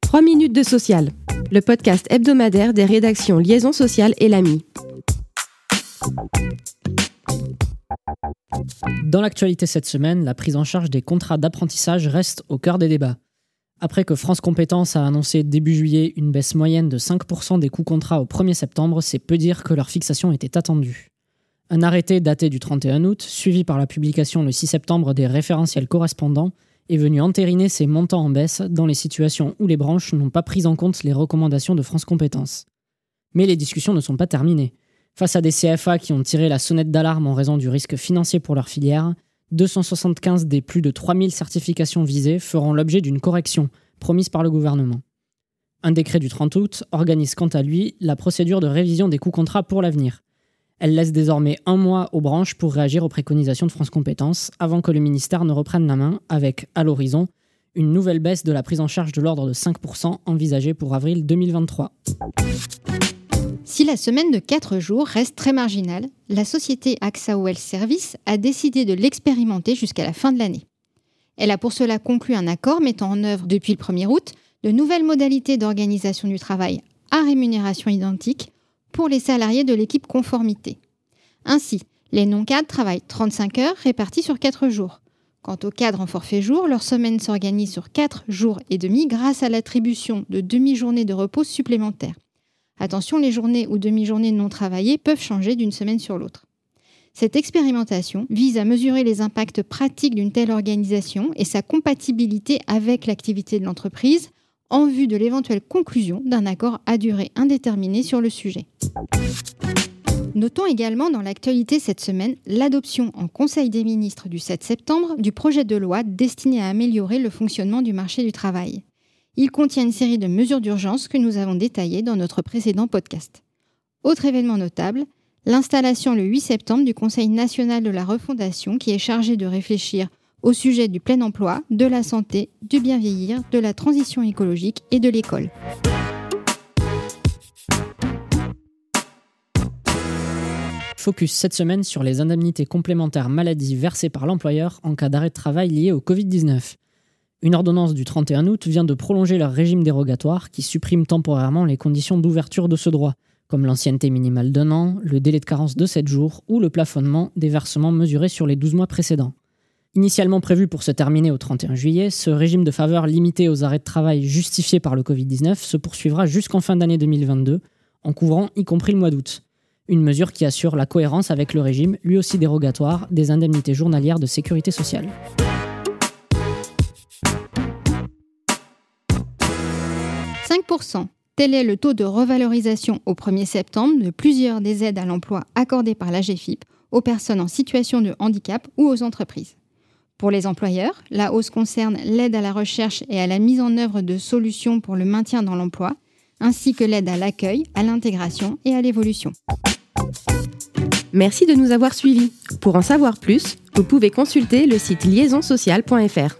3 minutes de social, le podcast hebdomadaire des rédactions Liaison sociale et l'AMI. Dans l'actualité cette semaine, la prise en charge des contrats d'apprentissage reste au cœur des débats. Après que France Compétences a annoncé début juillet une baisse moyenne de 5% des coûts contrats au 1er septembre, c'est peu dire que leur fixation était attendue. Un arrêté daté du 31 août, suivi par la publication le 6 septembre des référentiels correspondants, est venu entériner ces montants en baisse dans les situations où les branches n'ont pas pris en compte les recommandations de France Compétences. Mais les discussions ne sont pas terminées. Face à des CFA qui ont tiré la sonnette d'alarme en raison du risque financier pour leur filière, 275 des plus de 3000 certifications visées feront l'objet d'une correction promise par le gouvernement. Un décret du 30 août organise quant à lui la procédure de révision des coûts contrats pour l'avenir. Elle laisse désormais un mois aux branches pour réagir aux préconisations de France Compétences avant que le ministère ne reprenne la main avec, à l'horizon, une nouvelle baisse de la prise en charge de l'ordre de 5% envisagée pour avril 2023. Si la semaine de 4 jours reste très marginale, la société AXA OL Service a décidé de l'expérimenter jusqu'à la fin de l'année. Elle a pour cela conclu un accord mettant en œuvre depuis le 1er août de nouvelles modalités d'organisation du travail à rémunération identique pour les salariés de l'équipe conformité. Ainsi, les non-cadres travaillent 35 heures réparties sur 4 jours. Quant aux cadres en forfait jour, leur semaine s'organise sur 4 jours et demi grâce à l'attribution de demi-journées de repos supplémentaires. Attention, les journées ou demi-journées non travaillées peuvent changer d'une semaine sur l'autre. Cette expérimentation vise à mesurer les impacts pratiques d'une telle organisation et sa compatibilité avec l'activité de l'entreprise en vue de l'éventuelle conclusion d'un accord à durée indéterminée sur le sujet. Notons également dans l'actualité cette semaine l'adoption en Conseil des ministres du 7 septembre du projet de loi destiné à améliorer le fonctionnement du marché du travail. Il contient une série de mesures d'urgence que nous avons détaillées dans notre précédent podcast. Autre événement notable, l'installation le 8 septembre du Conseil national de la refondation qui est chargé de réfléchir au sujet du plein emploi, de la santé, du bien vieillir, de la transition écologique et de l'école. Focus cette semaine sur les indemnités complémentaires maladie versées par l'employeur en cas d'arrêt de travail lié au Covid-19. Une ordonnance du 31 août vient de prolonger leur régime dérogatoire qui supprime temporairement les conditions d'ouverture de ce droit, comme l'ancienneté minimale d'un an, le délai de carence de 7 jours ou le plafonnement des versements mesurés sur les 12 mois précédents. Initialement prévu pour se terminer au 31 juillet, ce régime de faveur limité aux arrêts de travail justifiés par le Covid-19 se poursuivra jusqu'en fin d'année 2022, en couvrant y compris le mois d'août. Une mesure qui assure la cohérence avec le régime, lui aussi dérogatoire, des indemnités journalières de sécurité sociale. Tel est le taux de revalorisation au 1er septembre de plusieurs des aides à l'emploi accordées par la GFIP aux personnes en situation de handicap ou aux entreprises. Pour les employeurs, la hausse concerne l'aide à la recherche et à la mise en œuvre de solutions pour le maintien dans l'emploi, ainsi que l'aide à l'accueil, à l'intégration et à l'évolution. Merci de nous avoir suivis. Pour en savoir plus, vous pouvez consulter le site liaisonsocial.fr.